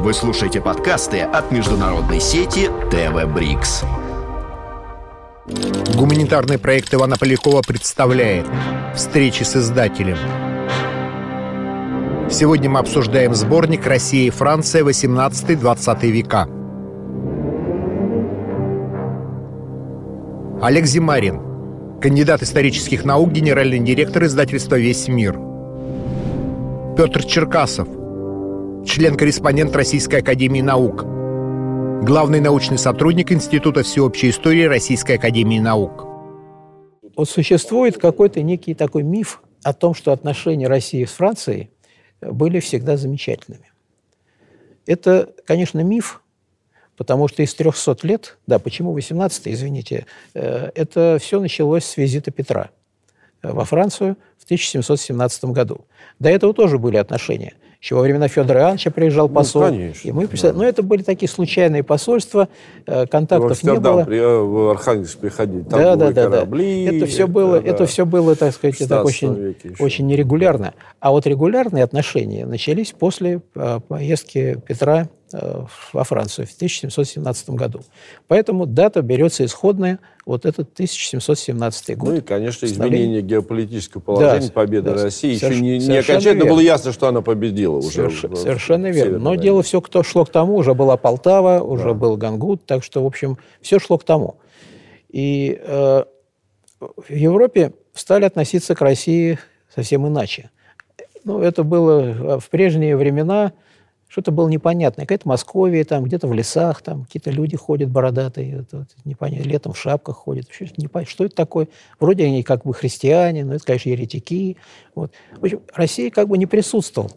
Вы слушаете подкасты от международной сети ТВ Брикс. Гуманитарный проект Ивана Полякова представляет «Встречи с издателем». Сегодня мы обсуждаем сборник «Россия и Франция. 18-20 века». Олег Зимарин, кандидат исторических наук, генеральный директор издательства «Весь мир». Петр Черкасов, член-корреспондент Российской Академии Наук, главный научный сотрудник Института всеобщей истории Российской Академии Наук. Вот существует какой-то некий такой миф о том, что отношения России с Францией были всегда замечательными. Это, конечно, миф, потому что из 300 лет, да, почему 18 извините, э, это все началось с визита Петра во Францию в 1717 году. До этого тоже были отношения – еще во времена Федора Ивановича приезжал ну, посол. Ну, конечно. И мы да. Но это были такие случайные посольства, э, контактов не было. При, э, в Архангельск приходили, там да, да, да, корабли. Да. Это все было, да, это все было, так сказать, так очень, очень нерегулярно. А вот регулярные отношения начались после э, поездки Петра во Францию в 1717 году. Поэтому дата берется исходная, вот этот 1717 год. Ну и, конечно, изменение геополитического положения, да, победа да, России. Еще не, не окончательно верно. было ясно, что она победила уже. Соверш, в, совершенно в, верно. Но дело все кто шло к тому, уже была Полтава, уже да. был Гангут, так что, в общем, все шло к тому. И э, в Европе стали относиться к России совсем иначе. Ну, это было в прежние времена – что-то было непонятное. Какая-то Московия, там где-то в лесах, там какие-то люди ходят бородатые, это, вот, непонятно, летом в шапках ходят. Вообще, не понятно, что это такое. Вроде они как бы христиане, но это, конечно, еретики. Вот. В общем, Россия как бы не присутствовала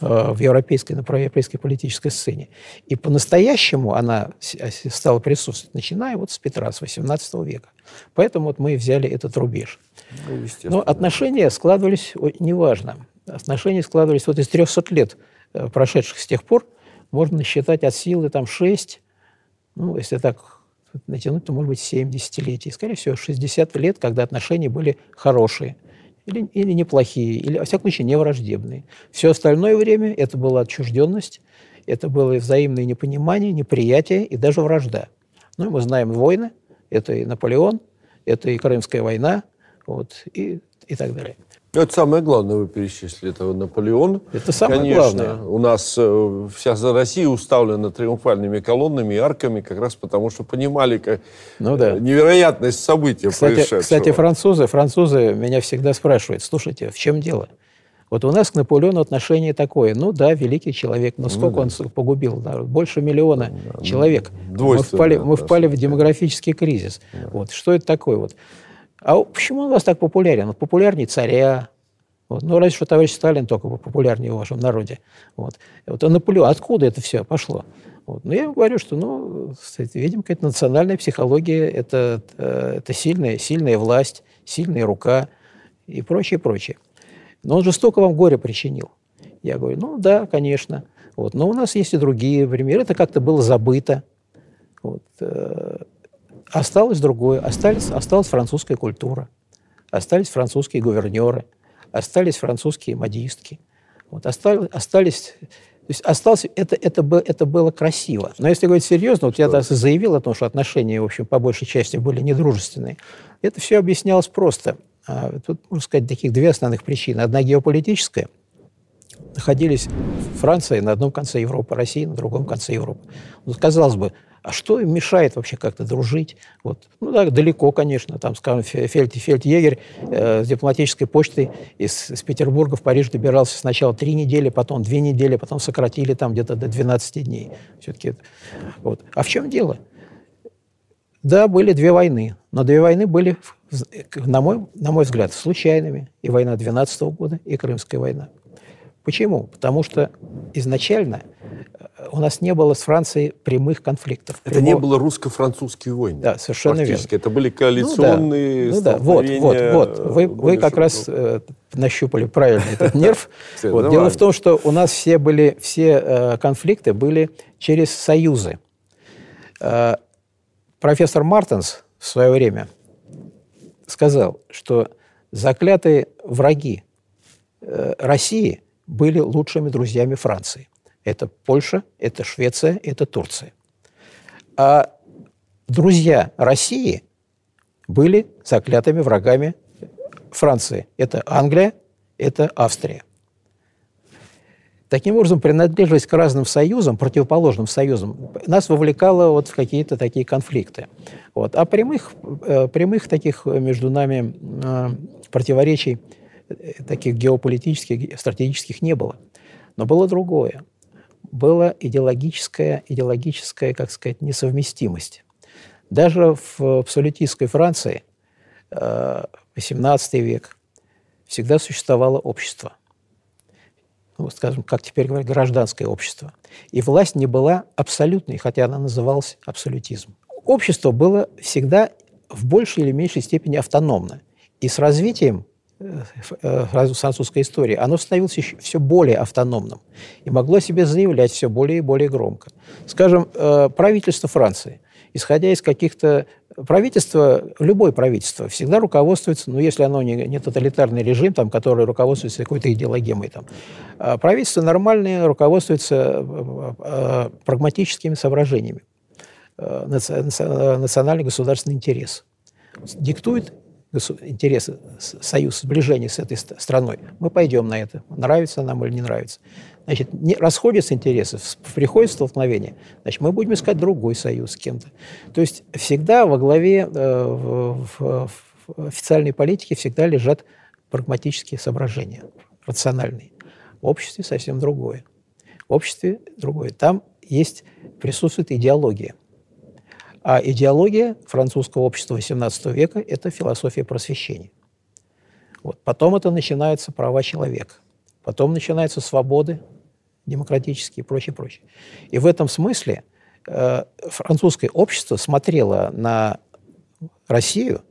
э, в европейской, на европейской политической сцене. И по-настоящему она стала присутствовать, начиная вот с Петра, с XVIII века. Поэтому вот мы взяли этот рубеж. Ну, Но отношения складывались, неважно, отношения складывались вот из 300 лет – прошедших с тех пор, можно считать от силы там 6, ну, если так натянуть, то, может быть, 7 десятилетий. Скорее всего, 60 лет, когда отношения были хорошие или, или неплохие, или, во всяком случае, не враждебные. Все остальное время это была отчужденность, это было взаимное непонимание, неприятие и даже вражда. Ну, мы знаем войны, это и Наполеон, это и Крымская война, вот, и, и так далее. Это самое главное вы перечислили. Это Наполеон. Это самое Конечно, главное. У нас э, вся Россия уставлена триумфальными колоннами и арками, как раз потому, что понимали как, ну, да. Э, невероятность события кстати, происшедшего. Кстати, французы, французы меня всегда спрашивают, слушайте, в чем дело? Вот у нас к Наполеону отношение такое. Ну да, великий человек, но ну сколько ну, да. он погубил? Да, больше миллиона да, человек. Мы впали, мы впали в демографический кризис. Да. Вот, что это такое? Вот. А почему он у вас так популярен? Он популярнее царя. Вот. Ну, разве что товарищ Сталин только популярнее в вашем народе. Вот. Вот. А Наполеон, откуда это все пошло? Вот. Но ну, я ему говорю, что, ну, кстати, видимо, какая-то национальная психология, это, это сильная, сильная власть, сильная рука и прочее, прочее. Но он жестоко вам горе причинил. Я говорю, ну да, конечно. Вот. Но у нас есть и другие примеры. Это как-то было забыто. Вот. Осталось другое. Остались, осталась французская культура. Остались французские гувернеры. Остались французские модистки. Вот, остались, остались то есть осталось, это, это, было, это было красиво. Но если говорить серьезно, вот я даже заявил о том, что отношения, в общем, по большей части были недружественные. Это все объяснялось просто. А, тут, можно сказать, таких две основных причины. Одна геополитическая. Находились Франция на одном конце Европы, Россия на другом конце Европы. Вот, казалось бы, а что им мешает вообще как-то дружить? Вот. Ну да, далеко, конечно. Там, скажем, Фельд, Фельдъегерь э, с дипломатической почтой из, из Петербурга в Париж добирался сначала три недели, потом две недели, потом сократили там где-то до 12 дней. Все-таки. Вот. А в чем дело? Да, были две войны, но две войны были, на мой, на мой взгляд, случайными. И война 12 -го года, и Крымская война. Почему? Потому что изначально э, у нас не было с Францией прямых конфликтов. Это Прямо... не было русско-французские войны. Да, совершенно верно. Это были коалиционные ну, да. Ну, да. Вот, вот, вот. Вы, вы как раз э, нащупали правильно этот нерв. Вот. Дело в том, что у нас все были, все э, конфликты были через союзы. Э, профессор Мартенс в свое время сказал, что заклятые враги э, России – были лучшими друзьями Франции. Это Польша, это Швеция, это Турция. А друзья России были заклятыми врагами Франции. Это Англия, это Австрия. Таким образом, принадлежность к разным союзам, противоположным союзам, нас вовлекала вот в какие-то такие конфликты. Вот. А прямых, э, прямых таких между нами э, противоречий, таких геополитических, стратегических не было. Но было другое. Была идеологическая, идеологическая, как сказать, несовместимость. Даже в абсолютистской Франции, XVIII век, всегда существовало общество – ну, скажем, как теперь говорят, гражданское общество. И власть не была абсолютной, хотя она называлась абсолютизм. Общество было всегда в большей или меньшей степени автономно. И с развитием э, э, французской истории, оно становилось еще все более автономным и могло себе заявлять все более и более громко. Скажем, э, правительство Франции, исходя из каких-то правительство, любое правительство всегда руководствуется, ну, если оно не, не тоталитарный режим, там, который руководствуется какой-то идеологемой, там, а правительство нормальное руководствуется э, э, прагматическими соображениями. Э, национальный государственный интерес. Диктует интересы, союз, сближение с этой страной. Мы пойдем на это, нравится нам или не нравится значит, не расходятся интересы, приходит столкновение, значит, мы будем искать другой союз с кем-то. То есть всегда во главе э, в, в, в официальной политике всегда лежат прагматические соображения, рациональные. В обществе совсем другое. В обществе другое. Там есть, присутствует идеология. А идеология французского общества XVIII века – это философия просвещения. Вот. Потом это начинается права человека. Потом начинаются свободы, демократические и прочее, прочее. И в этом смысле э, французское общество смотрело на Россию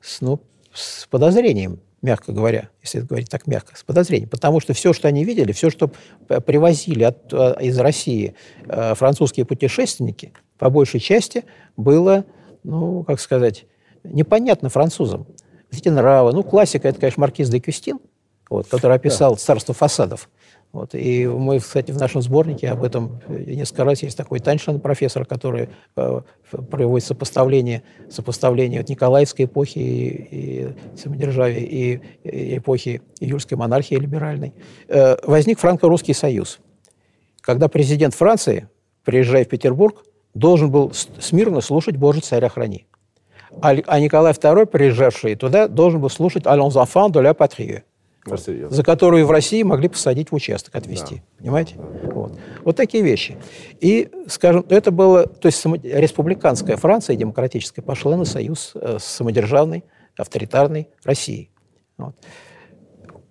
с, ну, с подозрением, мягко говоря, если говорить так мягко, с подозрением. Потому что все, что они видели, все, что привозили от, э, из России э, французские путешественники, по большей части было, ну, как сказать, непонятно французам. Эти нравы. Ну, классика – это, конечно, маркиз де Кюстин, вот, который описал да. «Царство фасадов». Вот. И мы, кстати, в нашем сборнике об этом несколько раз есть такой Таньшин, профессор, который э, проводит сопоставление, сопоставление от Николаевской эпохи и, и самодержавия и, и эпохи июльской монархии либеральной. Э, возник Франко-Русский союз, когда президент Франции, приезжая в Петербург, должен был смирно слушать «Боже, царя храни». А, а Николай II, приезжавший туда, должен был слушать «Allons enfants de la patrie» за которую в России могли посадить в участок, отвезти. Да. Понимаете? Вот. вот такие вещи. И, скажем, это было... То есть республиканская Франция, демократическая, пошла на союз э, с самодержавной, авторитарной Россией. Вот.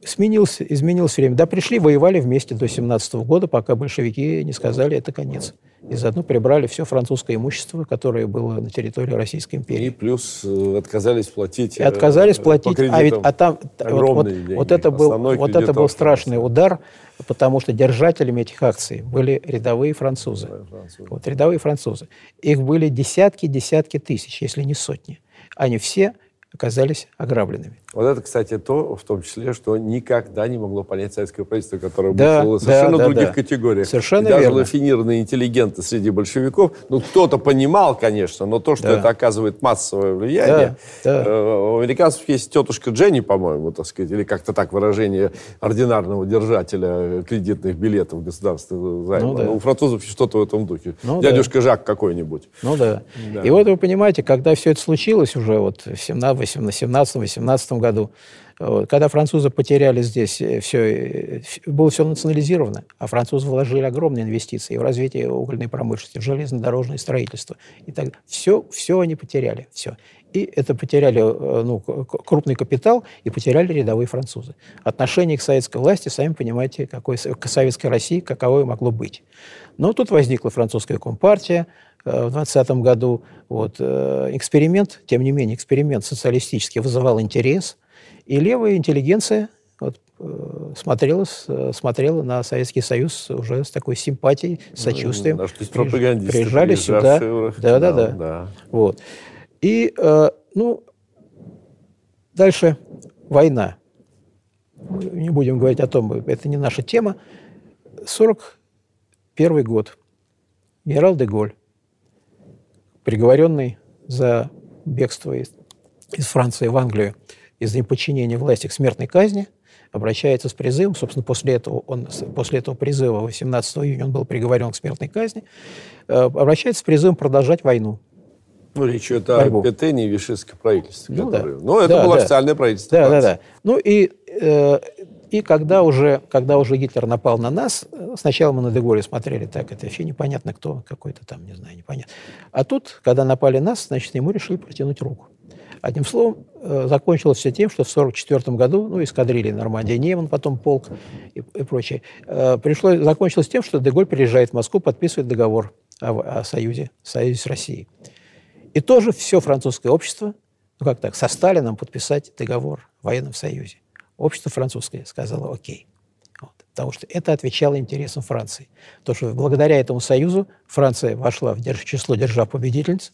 Сменился, изменилось время. Да, пришли, воевали вместе до 17 года, пока большевики не сказали, это конец и заодно прибрали все французское имущество, которое было на территории Российской империи. И плюс э, отказались платить. И отказались э, платить, а ведь а там вот, вот, деньги. вот это был вот это был страшный удар, потому что держателями этих акций были рядовые французы. французы. Вот рядовые французы. Их были десятки, десятки тысяч, если не сотни. Они все оказались ограбленными. Вот это, кстати, то, в том числе, что никогда не могло понять советское правительство, которое да, было в совершенно да, других да. категориях. Совершенно и даже верно. рафинированные интеллигенты среди большевиков, ну, кто-то понимал, конечно, но то, что да. это оказывает массовое влияние. Да, да. Э, у американцев есть тетушка Дженни, по-моему, так сказать, или как-то так выражение ординарного держателя кредитных билетов государственного займа. Ну, да. ну, у французов что-то в этом духе. Ну, Дядюшка да. Жак какой-нибудь. Ну да. да. И вот вы понимаете, когда все это случилось уже вот в 17-18 году, когда французы потеряли здесь все, э, было все национализировано, а французы вложили огромные инвестиции в развитие угольной промышленности, в железнодорожное строительство. И так все, все они потеряли, все. И это потеряли э, ну, крупный капитал и потеряли рядовые французы. Отношение к советской власти, сами понимаете, какой, к советской России, каковое могло быть. Но тут возникла французская компартия, э, в 20 году вот, эксперимент, тем не менее, эксперимент социалистический вызывал интерес, и левая интеллигенция вот, э, смотрела, э, смотрела на Советский Союз уже с такой симпатией, сочувствием. Ну, Приж, приезжали сюда. Да, да, да, да. Вот. И, э, ну, дальше война. Не будем говорить о том, это не наша тема. 40 первый год генерал Деголь, приговоренный за бегство из, из Франции в Англию из-за неподчинения власти к смертной казни, обращается с призывом, собственно, после этого, он, после этого призыва 18 июня он был приговорен к смертной казни, э, обращается с призывом продолжать войну. Ну, речь идет о Петене и Вишистском правительстве. Ну, да. ну это да, было да. официальное правительство. Да, Франции. да, да. Ну, и, э, и когда, уже, когда уже Гитлер напал на нас, сначала мы на Деголе смотрели, так, это вообще непонятно кто, какой-то там, не знаю, непонятно. А тут, когда напали на нас, значит, ему решили протянуть руку. Одним словом, э, закончилось все тем, что в 1944 году, ну, эскадрилья Нормандия, Неман, потом полк и, и прочее, э, пришло, закончилось тем, что Деголь приезжает в Москву, подписывает договор о, о союзе, союзе с Россией. И тоже все французское общество, ну как так, со Сталином подписать договор о военном союзе. Общество французское сказало «Окей». Вот, потому что это отвечало интересам Франции. То, что благодаря этому союзу Франция вошла в число держав-победительниц,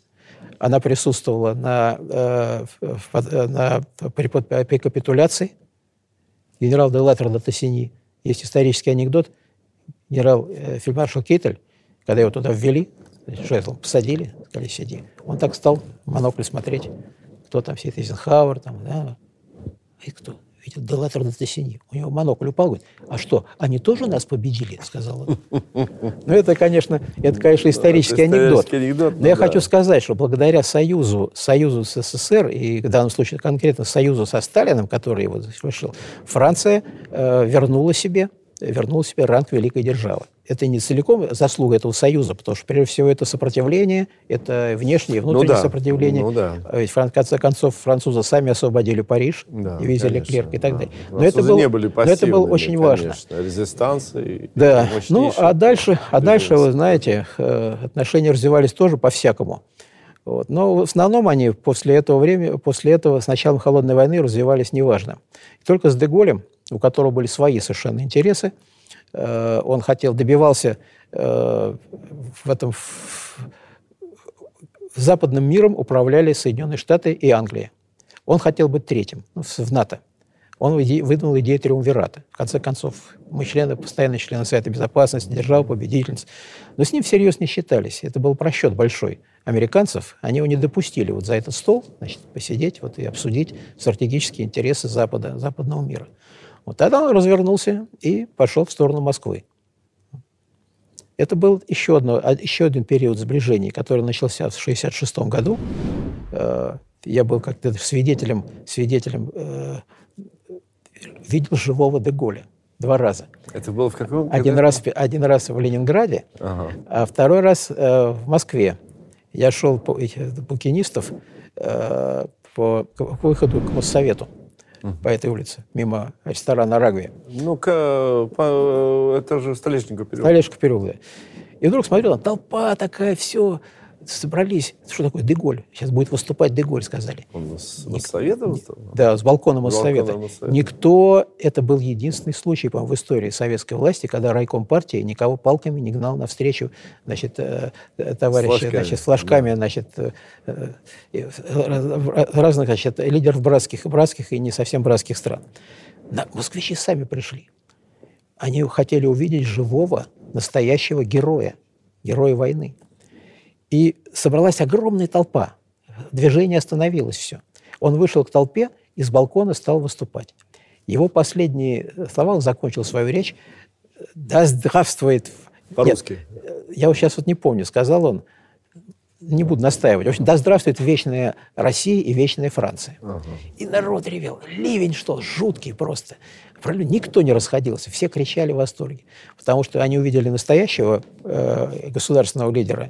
она присутствовала на, э, э на, при, при капитуляции. Генерал де Латер де Тассини. Есть исторический анекдот. Генерал э, фельдмаршал Кейтель, когда его туда ввели, жезлом посадили, сказали, сиди. Он так стал в монокль смотреть, кто там сидит, Эйзенхауэр, там, да, и кто? Видел Делатор на Тессини. У него монокль упал, говорит, а что, они тоже нас победили? Сказал он. Ну, это, конечно, это, конечно, исторический анекдот. Но я хочу сказать, что благодаря Союзу, Союзу с СССР, и в данном случае конкретно Союзу со Сталиным, который его совершил, Франция э, вернула себе вернула себе ранг великой державы. Это не целиком заслуга этого союза, потому что, прежде всего, это сопротивление, это внешнее и внутреннее ну, да. сопротивление. Ну, да. Ведь, в конце концов, французы сами освободили Париж, да, дивизия Леклерк и так да. далее. Но это, был, не были но это было очень важно. Резистанция. Да. Ну, а дальше, а дальше, вы знаете, э, отношения развивались тоже по-всякому. Вот. Но в основном они после этого времени, после этого с началом холодной войны развивались неважно. И только с Деголем у которого были свои совершенно интересы. Э, он хотел, добивался э, в этом... Западным миром управляли Соединенные Штаты и Англия. Он хотел быть третьим ну, в НАТО. Он выдвинул идею триумвирата. В конце концов, мы члены, постоянные члены Совета Безопасности, держава, победительниц. Но с ним всерьез не считались. Это был просчет большой американцев. Они его не допустили вот за этот стол значит, посидеть вот, и обсудить стратегические интересы Запада, западного мира. Вот тогда он развернулся и пошел в сторону Москвы. Это был еще, одно, а, еще один период сближения, который начался в 1966 году. Э, я был как-то свидетелем, свидетелем э, видел живого Деголя два раза. Это было в каком один раз, один раз в Ленинграде, ага. а второй раз э, в Москве. Я шел по букинистов э, по, по выходу к Моссовету по этой улице, мимо ресторана «Рагви». Ну-ка, это же Столешников переулок. Столешников переулок, да. И вдруг смотрел, толпа такая, все, собрались. Что такое Деголь? Сейчас будет выступать Деголь, сказали. Он с Моссовета выступал? Да, с балкона Моссовета. Никто, это был единственный случай, по в истории советской власти, когда райком партии никого палками не гнал навстречу, значит, э, э, товарищи, значит, с флажками, да. значит, э, разных, значит, лидеров братских, братских и не совсем братских стран. москвичи сами пришли. Они хотели увидеть живого, настоящего героя, героя войны. И собралась огромная толпа. Движение остановилось все. Он вышел к толпе и с балкона стал выступать. Его последние слова, он закончил свою речь, «Да здравствует...» По-русски. Я вот сейчас вот не помню, сказал он, не буду настаивать. В общем, да здравствует вечная Россия и вечная Франция. Ага. И народ ревел. Ливень что, жуткий просто. Никто не расходился, все кричали в восторге, потому что они увидели настоящего э, государственного лидера,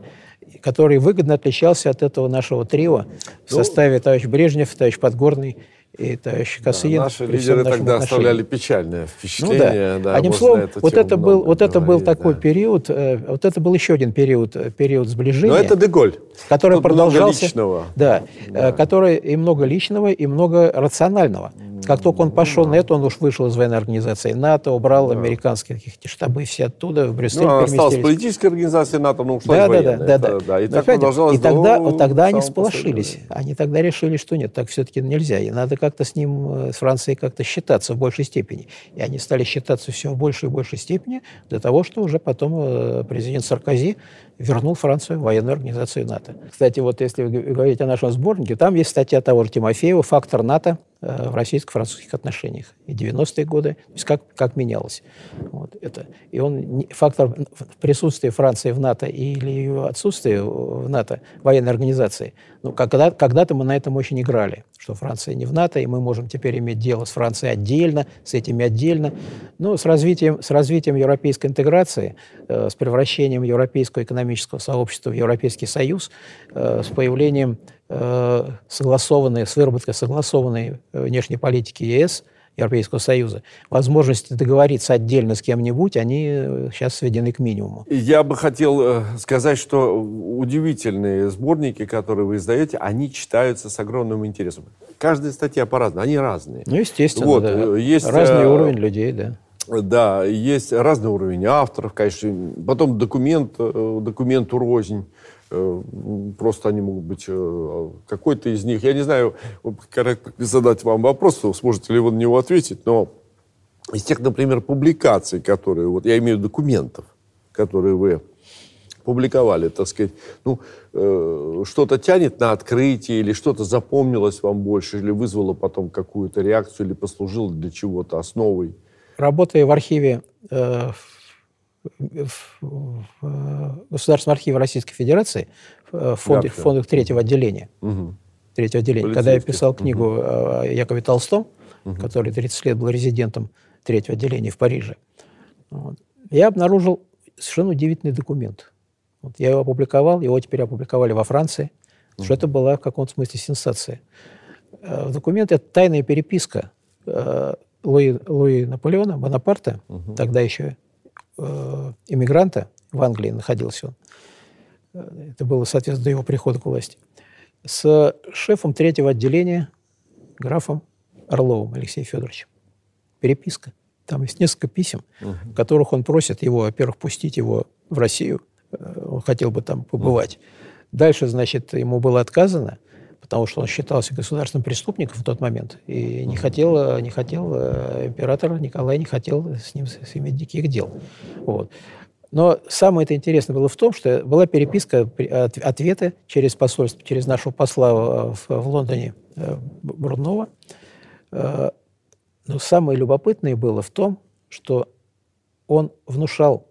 который выгодно отличался от этого нашего трио в ну, составе товарищ Брежнев, товарищ Подгорный и товарищ Косыгин. Да, наши лидеры тогда оставляли печальное впечатление. Ну, да. Да, Одним словом, вот это был, вот это был такой да. период, э, вот это был еще один период, э, период сближения. Но это Деголь. Который Тут продолжался. Много личного. Да, да, который и много личного, и много рационального. Как только он пошел на это, он уж вышел из военной организации НАТО, убрал да. американские какие-то штабы все оттуда, в Брюссель ну, осталась политическая организация НАТО, но ушла да, из военной. Да, да, да. да. И, так и тогда, вот тогда они сполошились. Они тогда решили, что нет, так все-таки нельзя. И надо как-то с ним, э, с Францией как-то считаться в большей степени. И они стали считаться все в большей и большей степени для того, что уже потом э, президент Саркози вернул Францию в военную организацию НАТО. Кстати, вот если вы говорите о нашем сборнике, там есть статья того же Тимофеева «Фактор НАТО в российско-французских отношениях» и 90-е годы, то есть как, как менялось. Вот это. И он, фактор присутствия Франции в НАТО или ее отсутствия в НАТО, военной организации, ну, когда, когда-то мы на этом очень играли, что Франция не в НАТО, и мы можем теперь иметь дело с Францией отдельно, с этими отдельно. Но с развитием, с развитием европейской интеграции, э, с превращением европейского экономического сообщества в Европейский Союз э, с появлением э, согласованной, с выработкой согласованной э, внешней политики ЕС, Европейского Союза, возможности договориться отдельно с кем-нибудь, они сейчас сведены к минимуму. Я бы хотел сказать, что удивительные сборники, которые вы издаете, они читаются с огромным интересом. Каждая статья по-разному, они разные. Ну, естественно, вот, да. Есть, Разный уровень людей, да. Да, есть разный уровень авторов, конечно. Потом документ, э, документу рознь. Э, просто они могут быть... Э, какой-то из них... Я не знаю, корректно задать вам вопрос, сможете ли вы на него ответить, но из тех, например, публикаций, которые... Вот я имею документов, которые вы публиковали, так сказать, ну, э, что-то тянет на открытие, или что-то запомнилось вам больше, или вызвало потом какую-то реакцию, или послужило для чего-то основой? Работая в архиве, э, в, в Государственном архиве Российской Федерации, в фондах, в фондах третьего отделения, угу. третьего отделения, когда я писал книгу угу. о Якове Толстом, угу. который 30 лет был резидентом третьего отделения в Париже, вот, я обнаружил совершенно удивительный документ. Вот я его опубликовал, его теперь опубликовали во Франции, угу. что это была в каком-то смысле сенсация. В документе это тайная переписка э, Луи, Луи Наполеона, Бонапарта, угу. тогда еще э, иммигранта, в Англии находился он, э, это было, соответственно, до его прихода к власти, с шефом третьего отделения, графом Орловым Алексеем Федоровичем. Переписка. Там есть несколько писем, угу. в которых он просит его, во-первых, пустить его в Россию. Э, он хотел бы там побывать. Угу. Дальше, значит, ему было отказано потому что он считался государственным преступником в тот момент, и не хотел, не хотел э, император Николай не хотел с ним иметь никаких дел. Вот. Но самое это интересное было в том, что была переписка, ответы через посольство, через нашего посла в, в Лондоне э, Брунова. Э, но самое любопытное было в том, что он внушал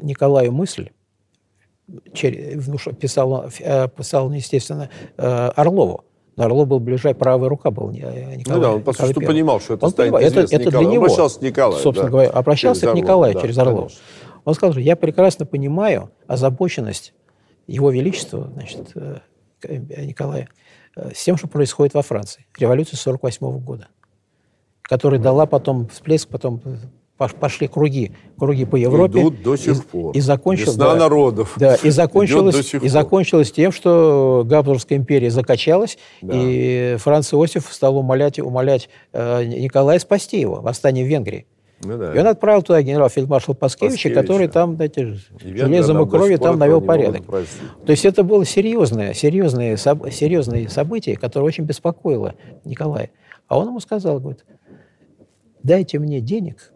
Николаю мысль, писал, э, писал естественно, э, Орлову. Но Орлов был ближай, правая рука был Николай. Ну да, он просто что понимал, что это он станет понимал, это, это для него, обращался к Николаю. Собственно да, говоря, обращался к Николаю да, через Орлова. Конечно. Он сказал, что я прекрасно понимаю озабоченность Его Величества, значит, э, Николая, с тем, что происходит во Франции. Революция 48 года, которая дала потом всплеск, потом пошли круги, круги по Европе. Идут до сих и, пор. И закончилось, Весна да, народов. Да, и закончилось, и закончилось тем, что Габсбургская империя закачалась, да. и Франц Иосиф стал умолять, умолять э, Николая спасти его, восстание в Венгрии. Ну, да. И он отправил туда генерал-фельдмаршал Паскевича, Паскевича, который там, знаете, железом и кровью там навел порядок. То есть это было серьезное, серьезное, серьезное событие, которое очень беспокоило Николая. А он ему сказал, говорит, дайте мне денег,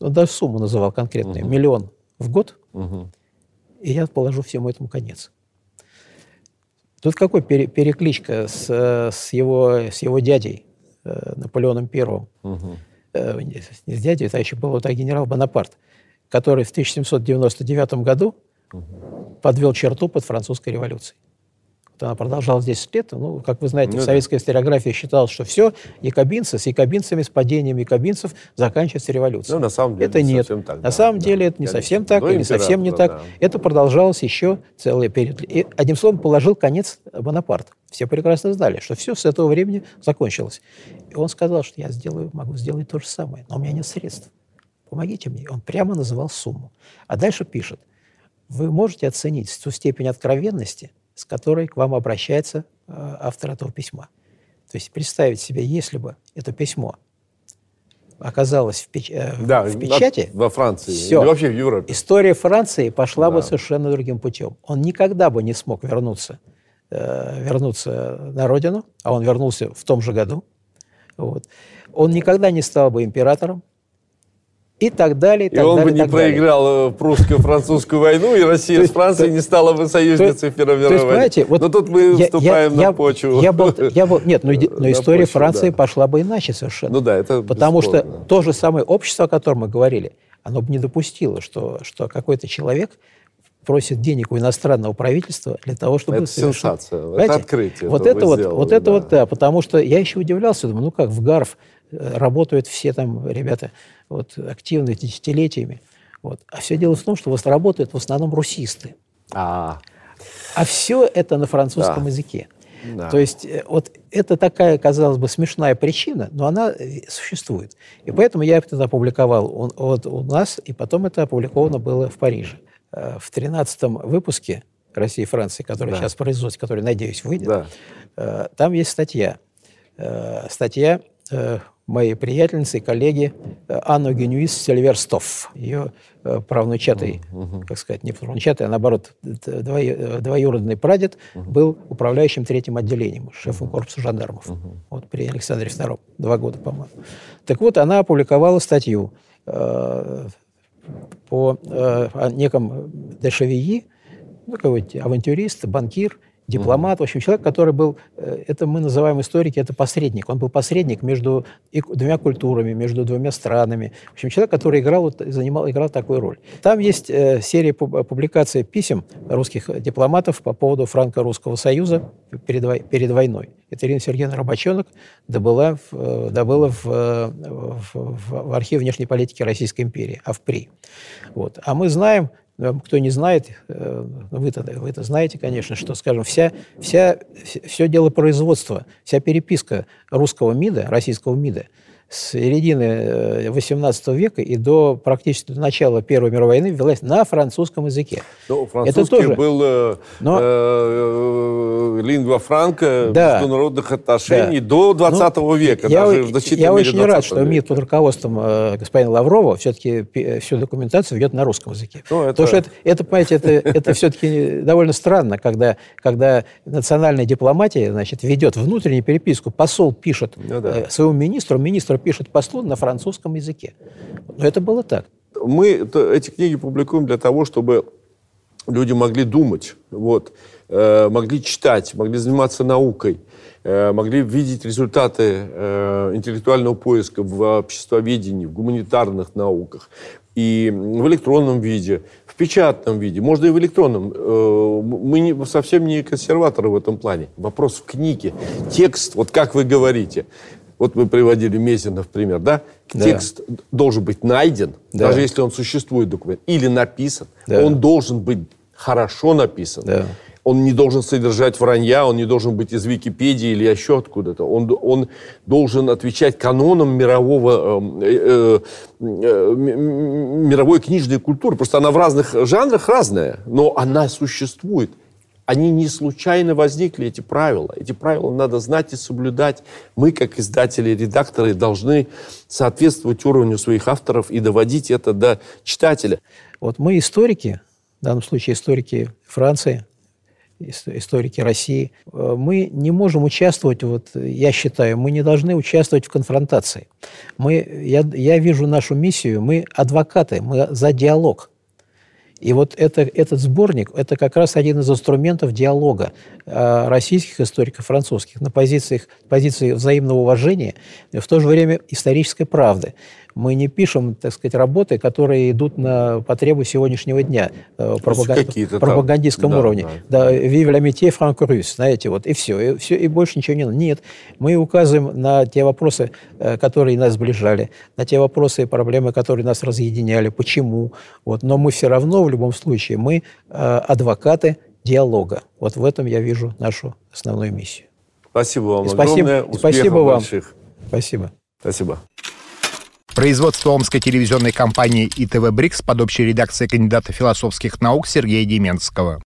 даже сумму называл конкретную, угу. миллион в год, угу. и я положу всему этому конец. Тут какой пере, перекличка с, с, его, с его дядей э, Наполеоном Первым. Угу. Э, не, с дядей, это еще был вот, генерал Бонапарт, который в 1799 году угу. подвел черту под французской революцией она продолжалась 10 лет. Ну, как вы знаете, ну, в советской да. историографии считалось, что все, якобинцы, с якобинцами, с падением якобинцев заканчивается революция. Ну, на самом деле, это нет. Так, на да, самом да, деле, это не совсем так, и не совсем не так. Да. Это продолжалось еще целый период. И, одним словом, положил конец Бонапарт. Все прекрасно знали, что все с этого времени закончилось. И он сказал, что я сделаю, могу сделать то же самое, но у меня нет средств. Помогите мне. Он прямо называл сумму. А дальше пишет, вы можете оценить ту степень откровенности, с которой к вам обращается э, автор этого письма. То есть представить себе, если бы это письмо оказалось в, печ... Э, да, в печати... во Франции, все, или вообще в Европе. История Франции пошла да. бы совершенно другим путем. Он никогда бы не смог вернуться, э, вернуться на родину, а он вернулся в том же году. Вот. Он никогда не стал бы императором, и так далее. И, так он далее, бы не проиграл. Э, прусско-французскую войну, и Россия с Францией не стала бы союзницей в Первой мировой войне. Вот но тут мы я, вступаем я, на почву. Я был, я был, нет, но, но история почву, Франции да. пошла бы иначе совершенно. Ну да, это Потому что то же самое общество, о котором мы говорили, оно бы не допустило, что, что какой-то человек просит денег у иностранного правительства для того, чтобы... Это совершить. сенсация, Понимаете? это открытие. Вот это, вот, сделали, вот это да. вот, да, потому что я еще удивлялся, думаю, ну как, в ГАРФ работают все там ребята вот, активные десятилетиями. Вот. А все дело в том, что вас работают в основном русисты. А, а все это на французском да. языке. Да. То есть э, вот это такая, казалось бы, смешная причина, но она э, существует. И поэтому я это опубликовал вот у нас, и потом это опубликовано было в Париже. Э, в 13 выпуске «России и Франции», который да. сейчас производится, который, надеюсь, выйдет, да. там есть статья. Статья моей приятельницы и коллеги э, Анну Генюис Сильверстов. Ее э, правнучатый, uh-huh. как сказать, не правнучатый, а наоборот, двоюродный прадед uh-huh. был управляющим третьим отделением, шефом uh-huh. корпуса жандармов. Uh-huh. Вот при Александре II. Два года, по-моему. Так вот, она опубликовала статью э, по э, о неком Дешевии, ну, какой-то авантюрист, банкир – дипломат, в общем, человек, который был, э, это мы называем историки, это посредник. Он был посредник между двумя культурами, между двумя странами. В общем, человек, который играл, занимал, играл такую роль. Там есть э, серия публикаций писем русских дипломатов по поводу Франко-Русского союза перед, перед войной. Это Ирина Сергеевна Рабочонок добыла, в, э, добыла в, в, в архив внешней политики Российской империи, АВПРИ. Вот. А мы знаем, кто не знает, э, вы это, вы это знаете, конечно, что, скажем, вся, вся, все дело производства, вся переписка русского МИДа, российского МИДа – с середины XVIII э, века и до практически до начала Первой мировой войны велась на французском языке. Ну, французский Это тоже... был э, Но... э, лингва франка да. международных отношений да. до 20 ну, века. Я, даже в я очень рад, что МИД под руководством э, господина Лаврова все-таки всю документацию ведет на русском языке. Ну, это... Потому что это, это понимаете, это, это все-таки довольно странно, когда, когда национальная дипломатия значит, ведет внутреннюю переписку, посол пишет ну, да. Э, своему министру, министр пишет послу на французском языке. Но это было так. Мы эти книги публикуем для того, чтобы люди могли думать, вот, э, могли читать, могли заниматься наукой, э, могли видеть результаты э, интеллектуального поиска в обществоведении, в гуманитарных науках и в электронном виде, в печатном виде, можно и в электронном. Мы не, совсем не консерваторы в этом плане. Вопрос в книге. Текст, вот как вы говорите, вот мы приводили Мессина в пример, да? да. Текст должен быть найден, да. даже если он существует документ, или написан. Да. Он должен быть хорошо написан. Да. Он не должен содержать вранья, он не должен быть из Википедии или еще откуда-то. Он, он должен отвечать канонам мирового, эм, э, э, э, мировой книжной культуры. Просто она в разных жанрах разная, но она существует они не случайно возникли, эти правила. Эти правила надо знать и соблюдать. Мы, как издатели, редакторы, должны соответствовать уровню своих авторов и доводить это до читателя. Вот мы историки, в данном случае историки Франции, историки России, э, мы не можем участвовать, вот я считаю, мы не должны участвовать в конфронтации. Мы, я, я вижу нашу миссию, мы адвокаты, мы за диалог. И вот это, этот сборник – это как раз один из инструментов диалога э, российских историков, французских, на позициях, позиции взаимного уважения, в то же время исторической правды мы не пишем, так сказать, работы, которые идут на потребу сегодняшнего дня э, пропаганд... пропагандистском там, уровне. Да, да. «Vive l'amitié franco-russe», знаете, вот, и все, и все, и больше ничего не надо. Нет, мы указываем на те вопросы, э, которые нас сближали, на те вопросы и проблемы, которые нас разъединяли, почему. Вот, но мы все равно, в любом случае, мы э, адвокаты диалога. Вот в этом я вижу нашу основную миссию. Спасибо вам и спасибо, огромное. Спасибо вам. Больших. Спасибо. Спасибо. Производство омской телевизионной компании ИТВ «Брикс» под общей редакцией кандидата философских наук Сергея Деменского.